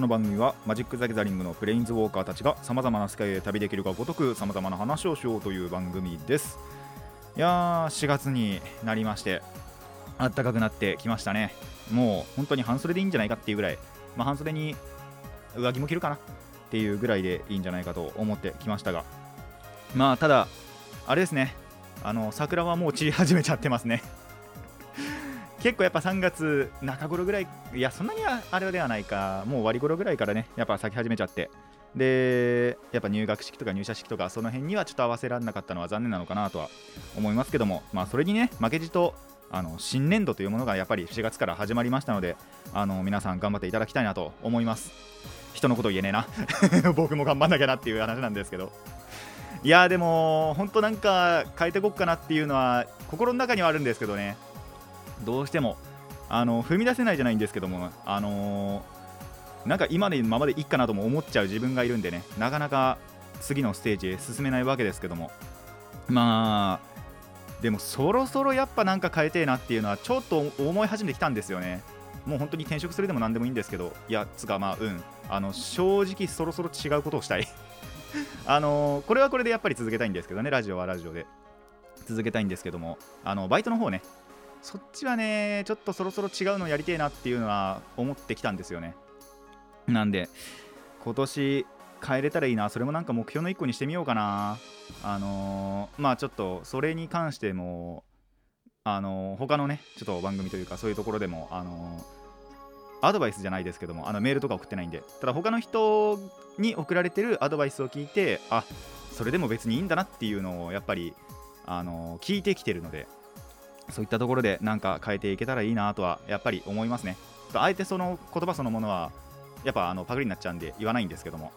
この番組はマジック・ザ・ギャザリングのプレインズウォーカーたちがさまざまな世界へ旅できるがごとくさまざまな話をしようという番組です。いやー4月になりまして暖かくなってきましたね。もう本当に半袖でいいんじゃないかっていうぐらい、まあ、半袖に上着も着るかなっていうぐらいでいいんじゃないかと思ってきましたがまあただあれですね。あの桜はもう散り始めちゃってますね。結構やっぱ3月中頃ぐらいいやそんなにあれではないかもう終わり頃ぐらいからねやっぱ咲き始めちゃって。でやっぱ入学式とか入社式とかその辺にはちょっと合わせられなかったのは残念なのかなとは思いますけども。まあそれにね負けじとあの新年度というものがやっぱり4月から始まりましたのであの皆さん頑張っていただきたいなと思います。人のこと言えねえな。僕も頑張んなきゃなっていう話なんですけど。いやでも本当なんか変えてこっかなっていうのは心の中にはあるんですけどね。どうしてもあの踏み出せないじゃないんですけども、あのー、なんか今のままでいいかなとも思っちゃう自分がいるんでねなかなか次のステージへ進めないわけですけども。まあでもそろそろやっぱなんか変えてえなっていうのはちょっと思い始めてきたんですよね。もう本当に転職するでも何でもいいんですけどいやつかまあうん。あの正直そろそろ違うことをしたい。あのー、これはこれでやっぱり続けたいんですけどねラジオはラジオで続けたいんですけども。あのバイトの方ねそっちはね、ちょっとそろそろ違うのやりてえなっていうのは思ってきたんですよね。なんで、今年変えれたらいいな、それもなんか目標の1個にしてみようかな。あのー、まあちょっとそれに関しても、あのー、他のね、ちょっと番組というかそういうところでも、あのー、アドバイスじゃないですけども、あのメールとか送ってないんで、ただ他の人に送られてるアドバイスを聞いて、あそれでも別にいいんだなっていうのをやっぱり、あの聞いてきてるので、そういったところでなんか変えていけたらいいなとはやっぱり思いますね。あえてその言葉そのものはやっぱあのパクリになっちゃうんで言わないんですけども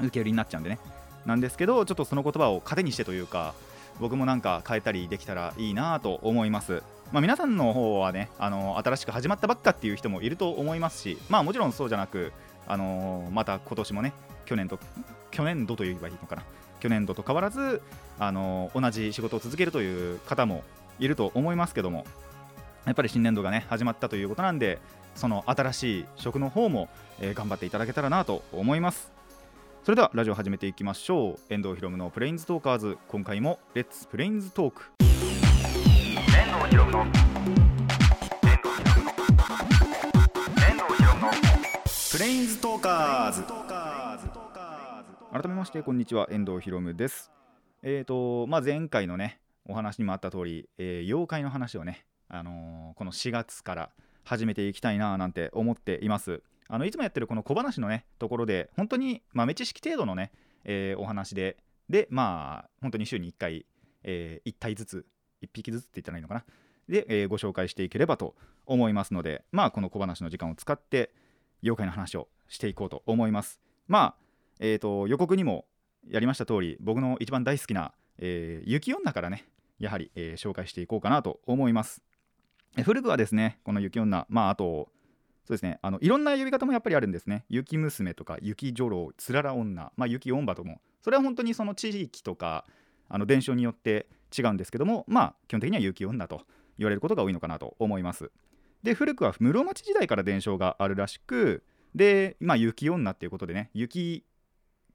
受け売りになっちゃうんでねなんですけどちょっとその言葉を糧にしてというか僕もなんか変えたりできたらいいなと思います。まあ、皆さんの方はねあの新しく始まったばっかっていう人もいると思いますしまあもちろんそうじゃなくあのまた今年もね去年と去年度と言えばいいのかな去年度と変わらずあの同じ仕事を続けるという方もいると思いますけどもやっぱり新年度がね始まったということなんでその新しい職の方も、えー、頑張っていただけたらなと思います。それではラジオ始めていきましょう。遠藤ひろむのプレインズトーカーズ。今回もレッツプレインズトーク遠藤ひろむのプレインズトーカーズ。改めましてこんにちは。遠藤ひろむです。えーとまあ、前回のねお話にもあった通り、えー、妖怪の話をね、あのー、この4月から始めていきたいななんて思っています。あのいつもやってるこの小話のねところで本当に豆知識程度のね、えー、お話ででまあ本当に週に1回、えー、1体ずつ1匹ずつって言ったらいいのかなで、えー、ご紹介していければと思いますのでまあこの小話の時間を使って妖怪の話をしていこうと思いますまあえーと予告にもやりました通り僕の一番大好きな、えー、雪女からねやはり、えー、紹介していこうかなと思います。古くはですね、この雪女、まあ、あと、そうですね、あのいろんな呼び方もやっぱりあるんですね。雪娘とか雪女郎、つらら女、まあ、雪音馬とも、それは本当にその地域とか、あの伝承によって違うんですけども、まあ、基本的には雪女と言われることが多いのかなと思います。で、古くは室町時代から伝承があるらしく、で、まあ、雪女っていうことでね、雪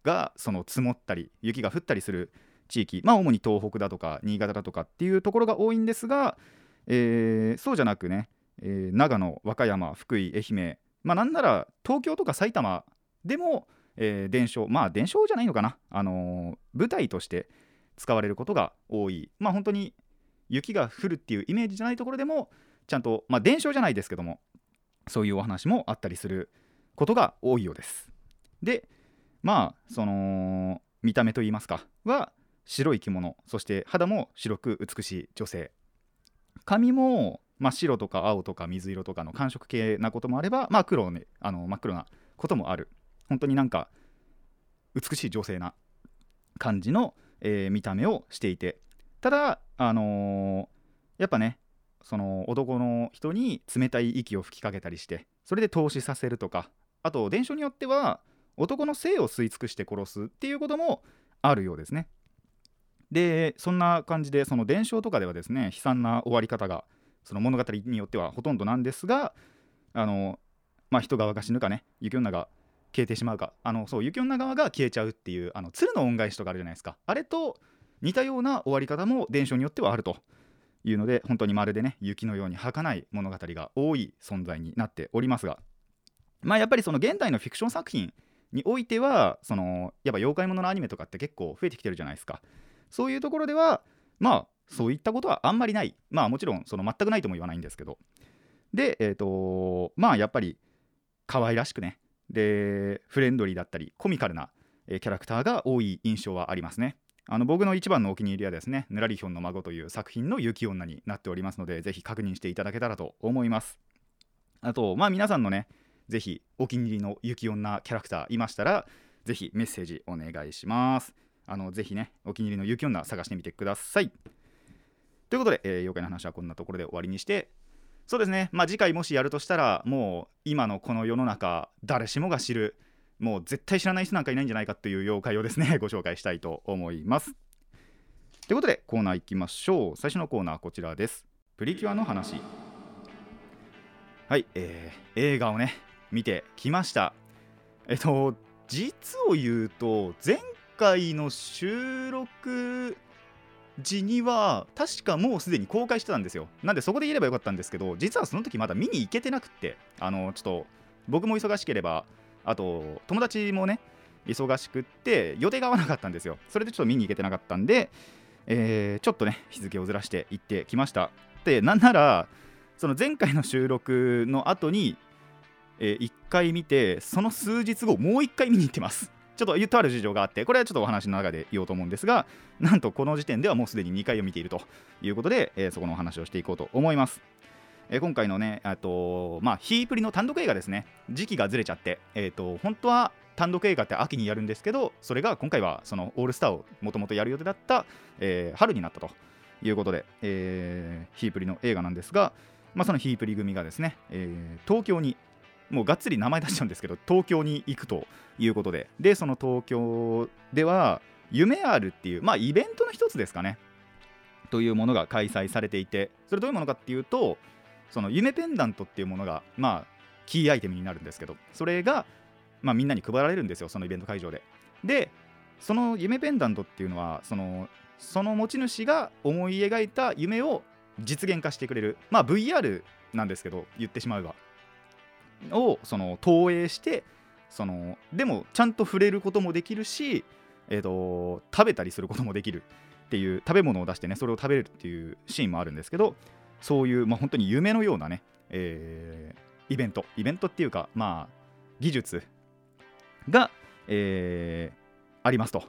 がその積もったり、雪が降ったりする地域、まあ、主に東北だとか新潟だとかっていうところが多いんですが、えー、そうじゃなくね、えー、長野、和歌山、福井、愛媛、まあ、なんなら東京とか埼玉でも、えー、伝承、まあ伝承じゃないのかな、あのー、舞台として使われることが多い、まあ本当に雪が降るっていうイメージじゃないところでも、ちゃんと、まあ伝承じゃないですけども、そういうお話もあったりすることが多いようです。で、まあ、その、見た目といいますか、は、白い着物そして肌も白く美しい女性。髪も真っ白とか青とか水色とかの寒色系なこともあれば、まあ、黒ねあの真っ黒なこともある。本当になんか美しい女性な感じの、えー見た目をしていて。ただあのーやっぱねその男の人に冷たい息を吹きかけたりしてそれで投資させるとかあと伝承によっては男の性を吸い尽くして殺すっていうこともあるようですね。でそんな感じでその伝承とかではですね悲惨な終わり方がその物語によってはほとんどなんですがあのまあ人側が死ぬかね雪女が消えてしまうかあのそう雪女側が消えちゃうっていうあの鶴の恩返しとかあるじゃないですか。あれと似たような終わり方も伝承によってはあると。いうので本当にまるでね雪のように儚い物語が多い存在になっておりますが。まあやっぱりその現代のフィクション作品においてはそのやっぱ妖怪もののアニメとかって結構増えてきてるじゃないですか。そういうところではまあそういったことはあんまりない。まあもちろんその全くないとも言わないんですけど。でえっ、とまあやっぱり可愛らしくね。でフレンドリーだったりコミカルな、えキャラクターが多い印象はありますね。あの僕の一番のお気に入りはですね「ぬらりひょんの孫」という作品の雪女になっておりますのでぜひ確認していただけたらと思います。あとまあ皆さんのねぜひお気に入りの雪女キャラクターいましたらぜひメッセージお願いします。あのぜひねお気に入りの雪女探してみてください。ということで、えー妖怪の話はこんなところで終わりにしてそうですね。まあ次回もしやるとしたらもう今のこの世の中誰しもが知るもう絶対知らない人なんかいないんじゃないかという妖怪をですね ご紹介したいと思います。ということでコーナー行きましょう。最初のコーナーこちらです。プリキュアの話。はい、えー映画をね見てきました。えっと実を言うと前回の収録時には確かもうすでに公開してたんですよ。なんでそこで言えればよかったんですけど実はその時まだ見に行けてなくってあのちょっと僕も忙しければあと友達もね忙しくって予定が合わなかったんですよ。それでちょっと見に行けてなかったんで、えーちょっとね日付をずらして行ってきました。でなんならその前回の収録の後に、え1回見てその数日後もう1回見に行ってます。ちょっと言っとある事情があってこれはちょっとお話の中で言おうと思うんですがなんとこの時点ではもうすでに2回を見ているということで、えーそこのお話をしていこうと思います。えー今回のね、あとまあ、ヒープリの単独映画ですね、時期がずれちゃって、えー、と本当は単独映画って秋にやるんですけど、それが今回はそのオールスターをもともとやる予定だった、えー春になったということで、えーヒープリの映画なんですが、まあ、そのヒープリ組がですね、えー東京に、もうがっつり名前出しちゃうんですけど、東京に行くということで、で、その東京では、夢あるっていう、まあ、イベントの一つですかね、というものが開催されていて、それどういうものかっていうと、その夢ペンダントっていうものが、まあ、キーアイテムになるんですけど、それが、まあ、みんなに配られるんですよ、そのイベント会場で。で、その夢ペンダントっていうのは、そのその持ち主が思い描いた夢を実現化してくれる、まあ、VR なんですけど、言ってしまえば、をその投影して、そのでもちゃんと触れることもできるし、えー、と食べたりすることもできるっていう食べ物を出してねそれを食べれるっていうシーンもあるんですけどそういう、まあ、本当に夢のようなね、えーイベント、イベントっていうか、まあ、技術が、えーありますと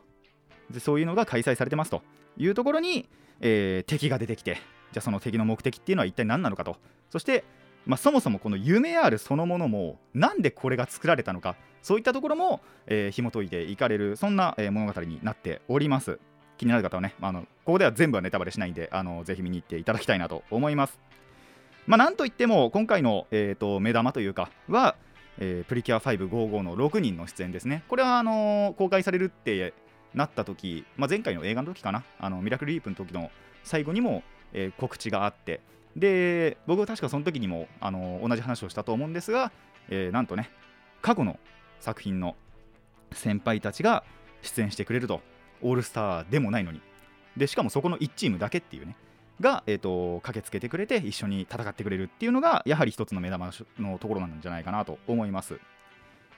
で。そういうのが開催されてますというところに、えー敵が出てきて、じゃあその敵の目的っていうのは一体何なのかと。そして、まあ、そもそもこの夢あるそのものも、なんでこれが作られたのか、そういったところも、えー紐解いていかれる、そんな、えー物語になっております。気になる方はね、あのここでは全部はネタバレしないんで、あのぜひ見に行っていただきたいなと思います。まあ、なんといっても、今回の、えー、と目玉というかは、えープリキュア555の6人の出演ですね。これはあのー公開されるってなった時、まあ、前回の映画の時かな、あのミラクルリープの時の最後にも、えー告知があって、で、僕は確かその時にも、あの同じ話をしたと思うんですが、えーなんとね、過去の作品の先輩たちが出演してくれると、オールスターでもないのに。で、しかもそこの1チームだけっていうね。が、えー、と駆けつけてくれて一緒に戦ってくれるっていうのがやはり一つの目玉のところなんじゃないかなと思います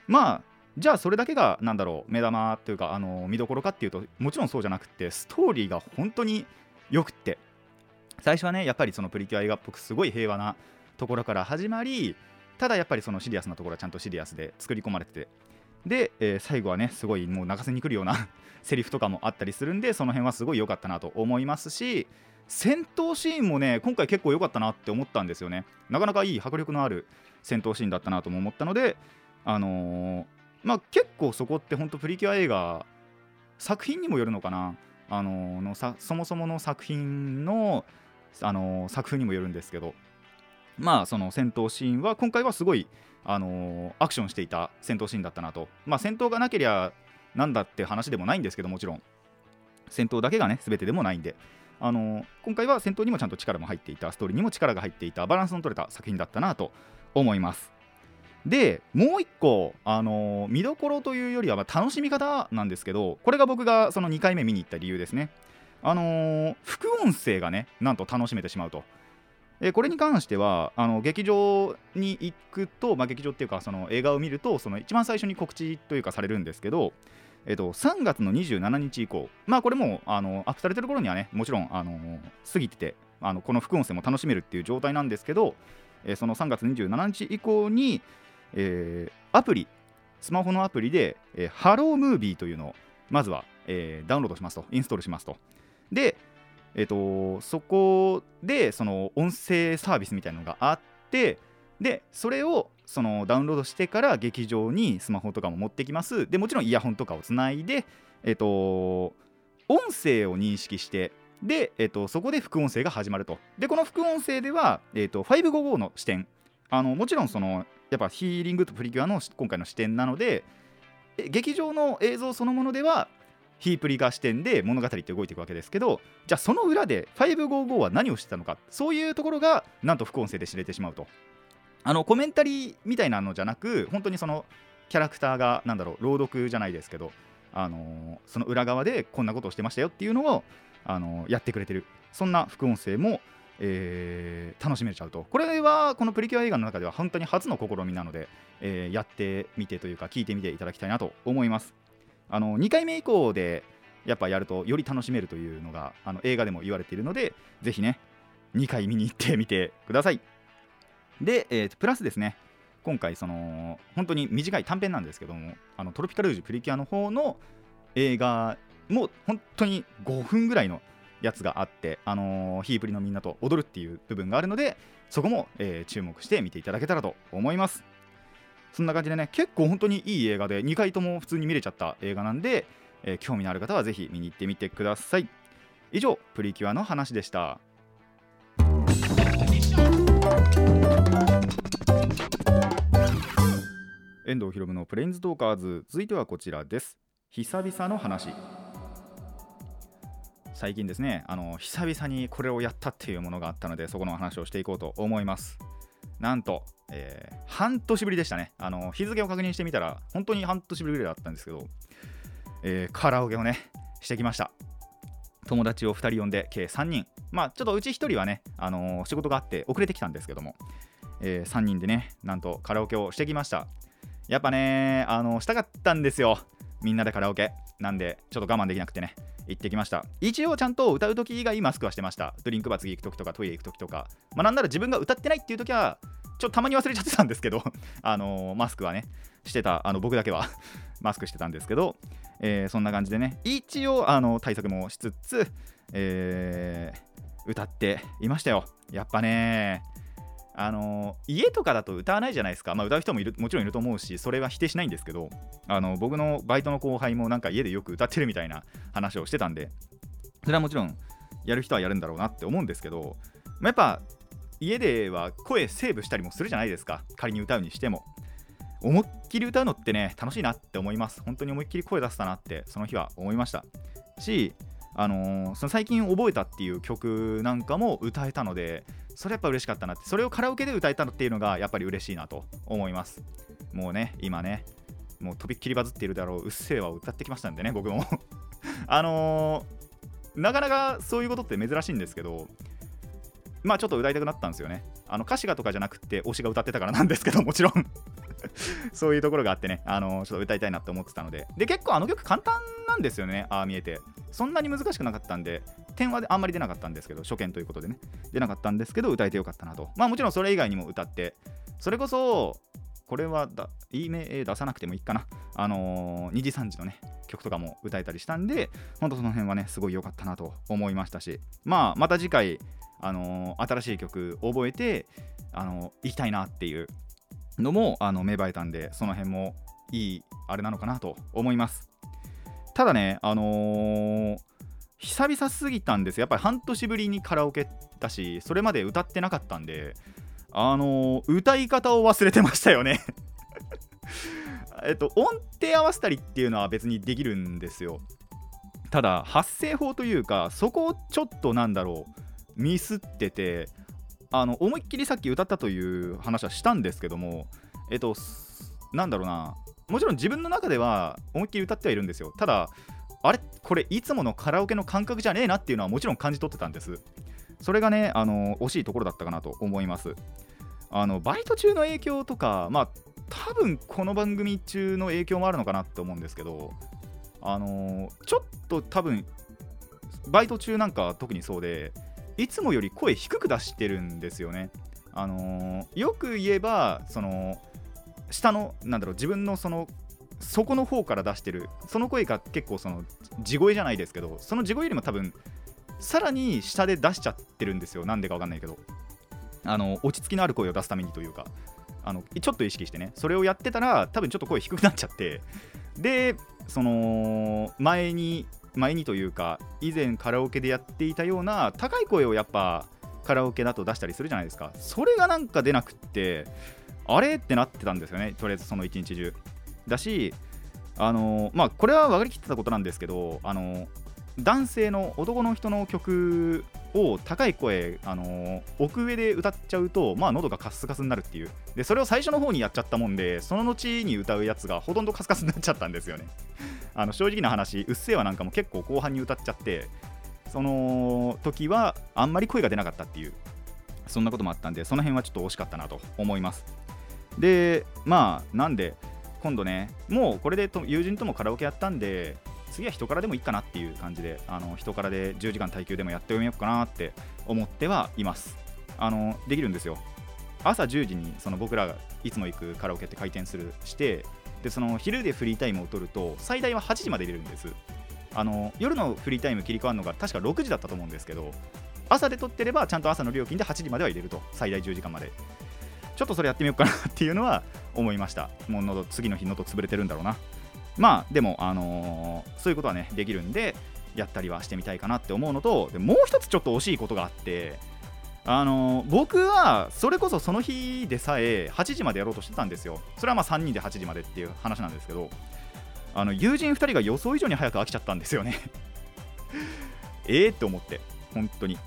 まあじゃあそれだけがなんだろう目玉っていうかあの見どころかっていうともちろんそうじゃなくてストーリーが本当によくって最初はねやっぱりそのプリキュア映画っぽくすごい平和なところから始まりただやっぱりそのシリアスなところはちゃんとシリアスで作り込まれててで、えー最後はねすごいもう泣かせに来るような セリフとかもあったりするんでその辺はすごい良かったなと思いますし戦闘シーンもね今回結構良かったなって思ったんですよね。なかなかいい迫力のある戦闘シーンだったなとも思ったのであのーまあ結構そこって本当プリキュア映画作品にもよるのかな。あののさそもそもの作品の、あの作風にもよるんですけどまあその戦闘シーンは今回はすごい、あのアクションしていた戦闘シーンだったなと。まあ戦闘がなけりゃなんだって話でもないんですけどもちろん。戦闘だけがね全てでもないんで。あの今回は戦闘にもちゃんと力も入っていたストーリーにも力が入っていたバランスの取れた作品だったなと思います。でもう一個、あの見どころというよりはま楽しみ方なんですけどこれが僕がその2回目見に行った理由ですね。あのー、副音声がねなんと楽しめてしまうと。えこれに関してはあの劇場に行くと、まあ、劇場っていうかその映画を見るとその一番最初に告知というかされるんですけど、えっと、3月の27日以降、まあ、これもあのアップされてる頃にはねもちろんあの過ぎててあのこの副音声も楽しめるっていう状態なんですけど、えー、その3月27日以降に、えー、アプリスマホのアプリで、えー、ハロームービーというのをまずは、えー、ダウンロードしますとインストールしますと。で、えーと、そこでその音声サービスみたいなのがあってでそれをそのダウンロードしてから劇場にスマホとかも持ってきます。でもちろんイヤホンとかをつないでえっ、ー、と音声を認識してで、えーと、そこで副音声が始まると。でこの副音声では、えーと、555の視点。あのもちろんそのやっぱヒーリングとプリキュアの今回の視点なので劇場の映像そのものではヒープリが視点で物語って動いていくわけですけどじゃあその裏で555は何をしてたのかそういうところがなんと副音声で知れてしまうと。あのコメンタリーみたいなのじゃなく本当にそのキャラクターがなんだろう朗読じゃないですけどあの、その裏側でこんなことをしてましたよっていうのを、あの、やってくれてる。そんな副音声も、えー、楽しめちゃうと。これはこのプリキュア映画の中では本当に初の試みなので、えやってみてというか聞いてみていただきたいなと思います。あの2回目以降でやっぱやるとより楽しめるというのがあの映画でも言われているのでぜひね2回見に行ってみてください。で、えー、プラスですね今回その本当に短い短編なんですけどもあのトロピカルージュプリキュアの方の映画も本当に5分ぐらいのやつがあって、あのー、ヒープリのみんなと踊るっていう部分があるのでそこも、えー、注目して見ていただけたらと思います。そんな感じでね結構本当にいい映画で2回とも普通に見れちゃった映画なんで、えー、興味のある方はぜひ見に行ってみてください。以上プリキュアの話でした。遠藤博文のプレインズトーカーズ。続いてはこちらです。久々の話。最近ですねあの久々にこれをやったっていうものがあったのでそこの話をしていこうと思います。なんとえー、半年ぶりでしたね。あの日付を確認してみたら本当に半年ぶりぐらいだったんですけど、えー、カラオケをねしてきました。友達を2人呼んで計3人。まあちょっとうち1人はね、あのー、仕事があって遅れてきたんですけども、え、3人でねなんとカラオケをしてきました。やっぱねあのしたかったんですよ。みんなでカラオケ。なんでちょっと我慢できなくてね。行ってきました。一応ちゃんと歌う時以外マスクはしてました。ドリンクバー次行く時とかトイレ行く時とか。まあなんなら自分が歌ってないっていう時はちょっとたまに忘れちゃってたんですけど。あのー、マスクはねしてた。あの僕だけは。マスクしてたんですけど、えー、そんな感じでね。一応あの対策もしつつ、えー、歌っていましたよ。やっぱね。あの家とかだと歌わないじゃないですか、まあ、歌う人もいるもちろんいると思うしそれは否定しないんですけどあの僕のバイトの後輩もなんか家でよく歌ってるみたいな話をしてたんでそれはもちろんやる人はやるんだろうなって思うんですけど、まあ、やっぱ家では声セーブしたりもするじゃないですか。仮に歌うにしても。思いっきり歌うのってね楽しいなって思います。本当に思いっきり声出せたなってその日は思いました。しあのー、その最近覚えたっていう曲なんかも歌えたのでそれやっぱ嬉しかったなって。それをカラオケで歌えたっていうのがやっぱり嬉しいなと思います。もうね今ねもうとびっきりバズっているだろう。うっせぇわを歌ってきましたんでね僕も。あのー、なかなかそういうことって珍しいんですけどまあちょっと歌いたくなったんですよね。あの歌詞がとかじゃなくて推しが歌ってたから なんですけどもちろん。そういうところがあってねあのちょっと歌いたいなって思ってたので。で結構あの曲簡単なんですよねああ見えて。そんなに難しくなかったんで点はあんまり出なかったんですけど初見ということでね。出なかったんですけど歌えてよかったなと。まあもちろんそれ以外にも歌って。それこそこれはだいい名出さなくてもいいかな。あのー、2時3時のね曲とかも歌えたりしたんでほんとその辺はねすごい良かったなと思いましたし。まあまた次回あのー、新しい曲覚えて、あのー、行きたいなっていうのもあの芽生えたんでその辺もいいあれなのかなと思います。ただねあのー、久々すぎたんですやっぱり半年ぶりにカラオケだしそれまで歌ってなかったんであのー、歌い方を忘れてましたよね。えっと音程合わせたりっていうのは別にできるんですよ。ただ発声法というかそこをちょっとなんだろうミスっててあの思いっきりさっき歌ったという話はしたんですけどもえっとなんだろうな。もちろん自分の中では思いっきり歌ってはいるんですよ。ただあれ？これいつものカラオケの感覚じゃねえなっていうのはもちろん感じ取ってたんです。それがねあの惜しいところだったかなと思います。あのバイト中の影響とかまあ多分この番組中の影響もあるのかなって思うんですけどあのちょっと多分バイト中なんか特にそうでいつもより声低く出してるんですよね。あのよく言えばその下のなんだろう自分のその底の方から出してる。その声が結構その地声じゃないですけどその地声よりも多分さらに下で出しちゃってるんですよ。なんでかわかんないけど。あの落ち着きのある声を出すためにというか。あのちょっと意識してね。それをやってたら多分ちょっと声低くなっちゃって。でその前に前にというか以前カラオケでやっていたような高い声をやっぱカラオケだと出したりするじゃないですか。それがなんか出なくってあれ？ってなってたんですよね。とりあえずその一日中。だしあのまあこれは分かりきってたことなんですけどあの男性の男の人の曲を高い声、あの奥上で歌っちゃうと、まあ、喉がカスカスになるっていう。でそれを最初の方にやっちゃったもんでその後に歌うやつがほとんどカスカスになっちゃったんですよね。あの正直な話うっせぇわなんかも結構後半に歌っちゃってその時はあんまり声が出なかったっていうそんなこともあったんでその辺はちょっと惜しかったなと思います。でまあなんで今度ねもうこれでと友人ともカラオケやったんで次は人からでもいいかなっていう感じであの人からで10時間耐久でもやってみようかなって思ってはいます。あのできるんですよ。朝10時にその僕らがいつも行くカラオケって開店するしてでその昼でフリータイムを取ると最大は8時まで入れるんです。あの夜のフリータイム切り替わるのが確か6時だったと思うんですけど朝で取ってればちゃんと朝の料金で8時までは入れると。最大10時間まで。ちょっとそれやってみようかなっていうのは思いました。もう喉次の日喉潰れてるんだろうな。まあでもあのー、そういうことはねできるんでやったりはしてみたいかなって思うのとでもう一つちょっと惜しいことがあってあのー、僕はそれこそその日でさえ8時までやろうとしてたんですよ。それはまあ3人で8時までっていう話なんですけどあの友人2人が予想以上に早く飽きちゃったんですよね。ええって思って本当に。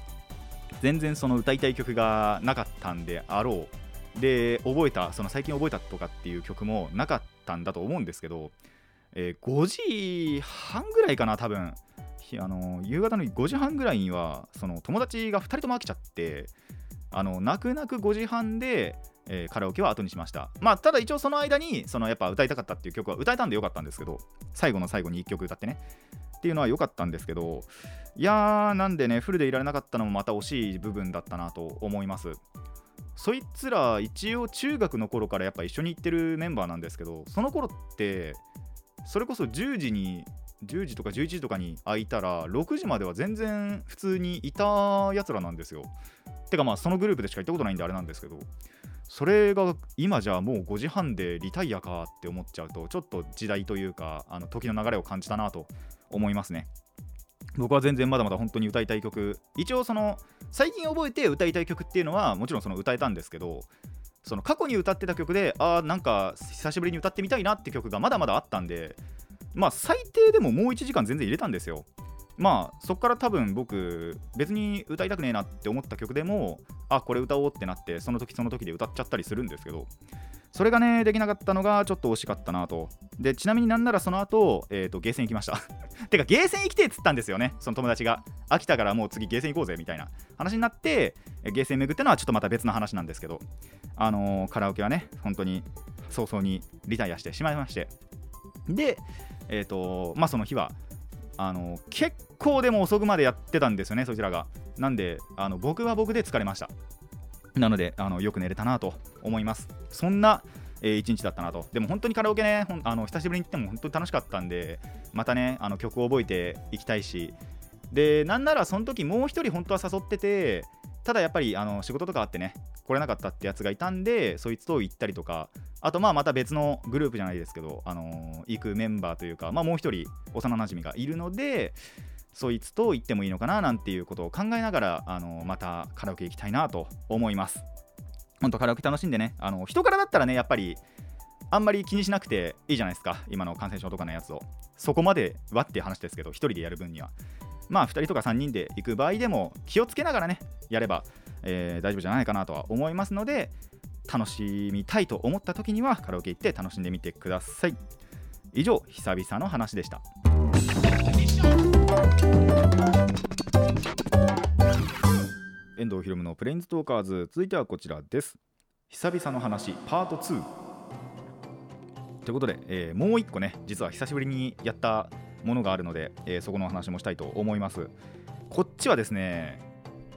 全然その歌いたい曲がなかったんであろう。で覚えたその最近覚えたとかっていう曲もなかったんだと思うんですけど、えー、5時半ぐらいかな多分。あの夕方の5時半ぐらいにはその友達が2人とも飽きちゃってあの泣く泣く5時半で、えー、カラオケは後にしました。まあただ一応その間にそのやっぱ歌いたかったっていう曲は歌えたんでよかったんですけど最後の最後に1曲歌ってね。っていうのは良かったんですけどいやーなんでねフルでいられなかったのもまた惜しい部分だったなと思います。そいつら一応中学の頃からやっぱ一緒に行ってるメンバーなんですけどその頃ってそれこそ10時に10時とか11時とかに空いたら6時までは全然普通にいたやつらなんですよ。てかまあそのグループでしか行ったことないんであれなんですけどそれが今じゃあもう5時半でリタイアかって思っちゃうとちょっと時代というかあの時の流れを感じたなと思いますね。僕は全然まだまだ本当に歌いたい曲。一応その最近覚えて歌いたい曲っていうのはもちろんその歌えたんですけどその過去に歌ってた曲でああなんか久しぶりに歌ってみたいなって曲がまだまだあったんでまあ最低でももう1時間全然入れたんですよ。まあそこから多分僕別に歌いたくねえなって思った曲でもあこれ歌おうってなってその時その時で歌っちゃったりするんですけどそれがねできなかったのがちょっと惜しかったなと。でちなみになんならその後、えーと、ゲーセン行きました。てかゲーセン行きてっつったんですよねその友達が。飽きたからもう次ゲーセン行こうぜみたいな。話になってゲーセン巡ってのはちょっとまた別の話なんですけど。あのー、カラオケはね本当に早々にリタイアしてしまいまして。でえっ、ー、とまあその日はあの結構でも遅くまでやってたんですよねそちらが。なんであの僕は僕で疲れました。なのであのよく寝れたなと思いますそんなえー、一日だったなと。でも本当にカラオケね、あの久しぶりに行っても本当に楽しかったんで、またね、あの曲を覚えていきたいし、で、なんならその時もう一人本当は誘ってて、ただやっぱりあの仕事とかあってね、来れなかったってやつがいたんで、そいつと行ったりとか、あとまあまた別のグループじゃないですけど、あのー、行くメンバーというか、まあ、もう一人幼なじみがいるので、そいつと行ってもいいのかななんていうことを考えながらあのまたカラオケ行きたいなと思います。本当カラオケ楽しんでねあの人からだったらねやっぱりあんまり気にしなくていいじゃないですか今の感染症とかのやつを。そこまではっていう話ですけど1人でやる分には。まあ2人とか3人で行く場合でも気をつけながらねやれば、えー、大丈夫じゃないかなとは思いますので楽しみたいと思った時にはカラオケ行って楽しんでみてください。以上久々の話でした。遠藤ひろむのプレインズトーカーズ。続いてはこちらです。久々の話パート2ということで、えー、もう1個ね実は久しぶりにやったものがあるので、えー、そこのお話もしたいと思います。こっちはですね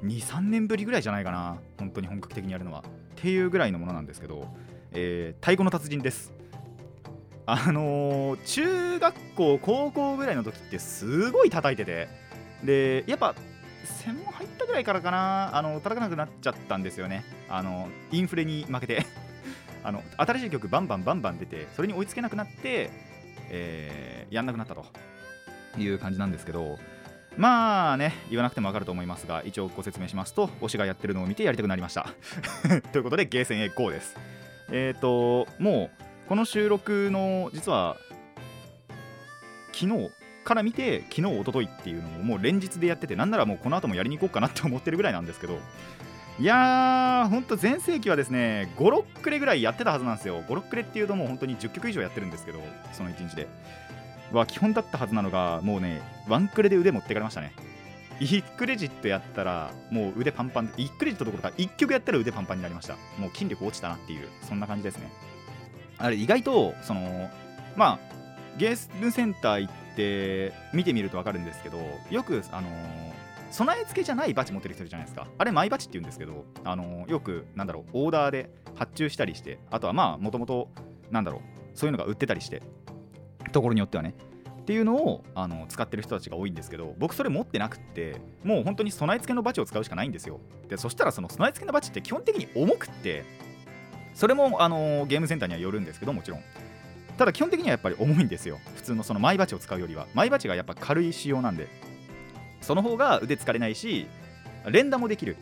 23年ぶりぐらいじゃないかな本当に本格的にやるのは。っていうぐらいのものなんですけど、えー、太鼓の達人です。あのー、中学校高校ぐらいの時ってすごい叩いててでやっぱ専門入ったぐらいからかな。あの叩かなくなっちゃったんですよね。あのインフレに負けて。あの新しい曲バンバンバンバン出てそれに追いつけなくなって、えー、やんなくなったと。いう感じなんですけど。まあね言わなくても分かると思いますが一応ご説明しますと推しがやってるのを見てやりたくなりました。ということでゲーセンへ GO です。えっ、ー、ともうこの収録の実は昨日から見て昨日一昨日っていうのをもう連日でやっててなんならもうこの後もやりに行こうかなって思ってるぐらいなんですけどいやーほんと全盛期はですね56クレぐらいやってたはずなんですよ。56クレっていうともう本当に10曲以上やってるんですけどその1日で。は基本だったはずなのがもうね1クレで腕持ってかれましたね。1クレジットやったらもう腕パンパン1クレジットどころか1曲やったら腕パンパンになりました。もう筋力落ちたなっていうそんな感じですね。あれ意外とそのまあゲームセンター行って見てみると分かるんですけどよくあの備え付けじゃないバチ持ってる人いるじゃないですか。あれマイバチって言うんですけどあのよくなんだろうオーダーで発注したりしてあとはまあもともとなんだろうそういうのが売ってたりしてところによってはね。っていうのをあの使ってる人たちが多いんですけど僕それ持ってなくってもう本当に備え付けのバチを使うしかないんですよ。でそしたらその備え付けのバチって基本的に重くってそれも、あのー、ゲームセンターにはよるんですけどもちろん。ただ基本的にはやっぱり重いんですよ。普通のそのマイバチを使うよりは。マイバチがやっぱ軽い仕様なんで。その方が腕疲れないし連打もできる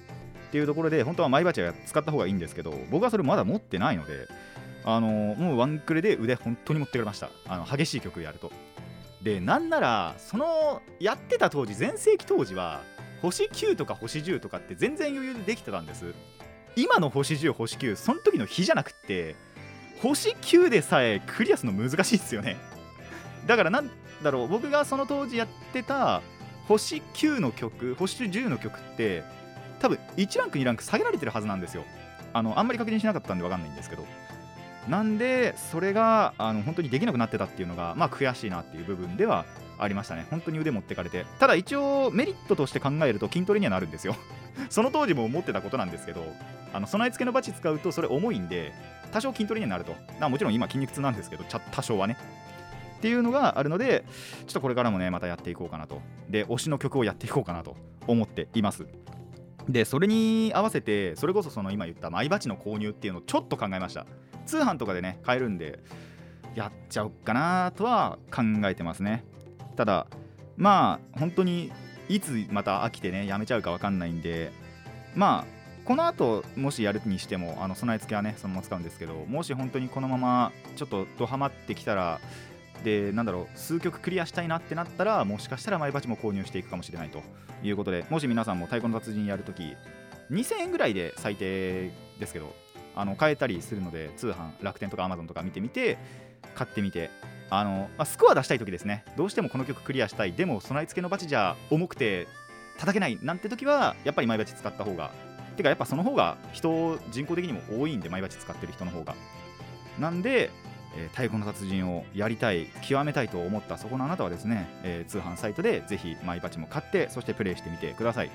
っていうところで本当はマイバチは使った方がいいんですけど僕はそれまだ持ってないのであの、もうワンクレで腕本当に持ってくれました。あの激しい曲やると。でなんならそのやってた当時全盛期当時は星9とか星10とかって全然余裕でできてたんです。今の星10星9その時の日じゃなくって星9でさえクリアするの難しいですよね。だからなんだろう僕がその当時やってた星9の曲星10の曲って多分1ランク2ランク下げられてるはずなんですよ。あのあんまり確認しなかったんで分かんないんですけど。なんでそれがあの本当にできなくなってたっていうのがまあ悔しいなっていう部分ではありましたね。本当に腕持ってかれて。ただ一応メリットとして考えると筋トレにはなるんですよ。その当時も思ってたことなんですけどあの備え付けのバチ使うとそれ重いんで多少筋トレにはなると。もちろん今筋肉痛なんですけど多少はね。っていうのがあるのでちょっとこれからもねまたやっていこうかなと。で推しの曲をやっていこうかなと。思っています。でそれに合わせてそれこそその今言ったマイバチの購入っていうのをちょっと考えました。通販とかでね買えるんでやっちゃおうかなとは考えてますね。ただまあ本当にいつまた飽きてねやめちゃうか分かんないんでまあこの後もしやるにしてもあの備え付けはねそのまま使うんですけどもし本当にこのままちょっとドハマってきたらでなんだろう数曲クリアしたいなってなったらもしかしたらマイバチも購入していくかもしれないということでもし皆さんも太鼓の達人やるとき2000円ぐらいで最低ですけどあの買えたりするので通販楽天とか Amazon とか見てみて買ってみてあの、まあ、スコア出したい時ですね。どうしてもこの曲クリアしたい。でも備え付けのバチじゃ重くて叩けないなんて時はやっぱりマイバチ使った方が。てかやっぱその方が人人口的にも多いんでマイバチ使ってる人の方が。なんで、えー、太鼓の達人をやりたい極めたいと思ったそこのあなたはですね、えー、通販サイトでぜひマイバチも買ってそしてプレイしてみてください。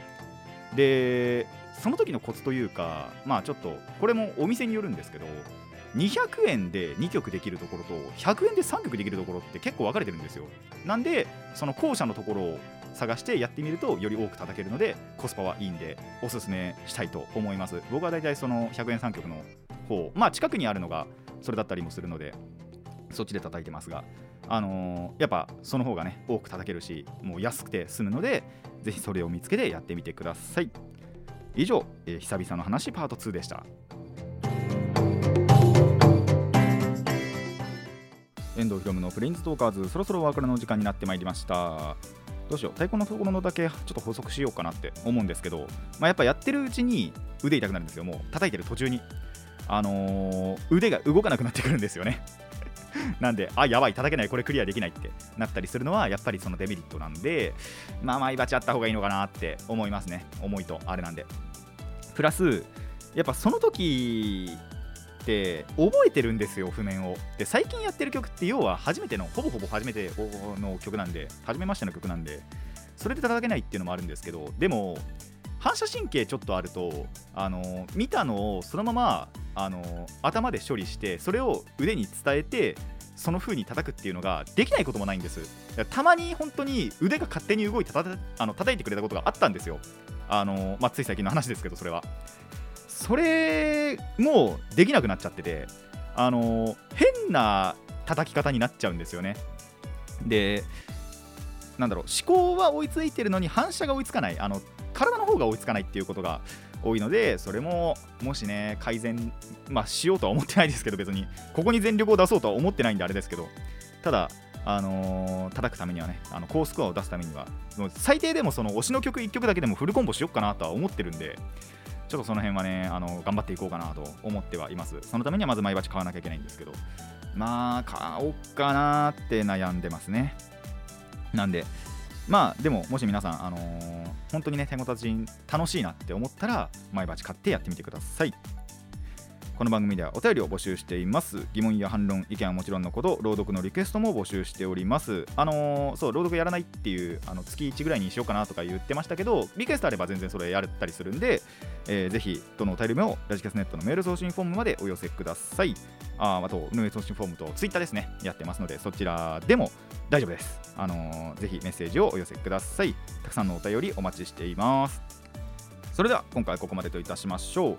でその時のコツというかまあちょっとこれもお店によるんですけど200円で2曲できるところと100円で3曲できるところって結構分かれてるんですよ。なんでその後者のところを探してやってみるとより多く叩けるのでコスパはいいんでおすすめしたいと思います。僕は大体その100円3曲の方まあ近くにあるのがそれだったりもするのでそっちで叩いてますが、あのーやっぱその方がね多く叩けるしもう安くて済むのでぜひそれを見つけてやってみてください。以上、えー久々の話パート2でした。遠藤ひろむのプレインズトーカーズそろそろお別れの時間になってまいりました。どうしよう太鼓のところのだけちょっと補足しようかなって思うんですけど、まあ、やっぱやってるうちに腕痛くなるんですよ。もう叩いてる途中に。あのー腕が動かなくなってくるんですよね。なんで、あ、やばい、叩けない、これクリアできないってなったりするのは、やっぱりそのデメリットなんで、まあ、マイバチあった方がいいのかなって思いますね、重いと、あれなんで。プラス、やっぱその時って覚えてるんですよ、譜面を。で、最近やってる曲って、要は初めての、ほぼほぼ初めての曲なんで、初めましての曲なんで、それで叩けないっていうのもあるんですけど、でも、反射神経ちょっとあると、あの見たのをそのままあの頭で処理してそれを腕に伝えてその風に叩くっていうのができないこともないんです。たまに本当に腕が勝手に動いて叩あの叩いてくれたことがあったんですよ。あの、まあ、つい最近の話ですけどそれは。それもできなくなっちゃっててあの変な叩き方になっちゃうんですよね。でなんだろう思考は追いついてるのに反射が追いつかない。あの体の方が追いつかないっていうことが多いのでそれももしね改善、まあ、しようとは思ってないですけど別に。ここに全力を出そうとは思ってないんであれですけど。ただあのー叩くためにはねあの高スコアを出すためには最低でもその推しの曲1曲だけでもフルコンボしようかなとは思ってるんでちょっとその辺はねあの頑張っていこうかなと思ってはいます。そのためにはまずマイバチ買わなきゃいけないんですけど。まあ買おうかなって悩んでますね。なんでまあでももし皆さん、あのー本当にね手ごたち楽しいなって思ったらマイバチ買ってやってみてください。この番組ではお便りを募集しています。疑問や反論意見はもちろんのこと朗読のリクエストも募集しております。あのーそう朗読やらないっていうあの月1ぐらいにしようかなとか言ってましたけどリクエストあれば全然それやったりするんで、えーぜひどのお便りもラジキャスネットのメール送信フォームまでお寄せください。ああと運営送信フォームとツイッターですね。やってますのでそちらでも大丈夫です。あのーぜひメッセージをお寄せください。たくさんのお便りお待ちしています。それでは今回ここまでといたしましょう。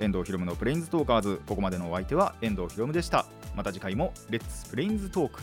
遠藤ひろむのプレインズトーカーズ。ここまでのお相手は遠藤ひろむでした。また次回もレッツプレインズトーク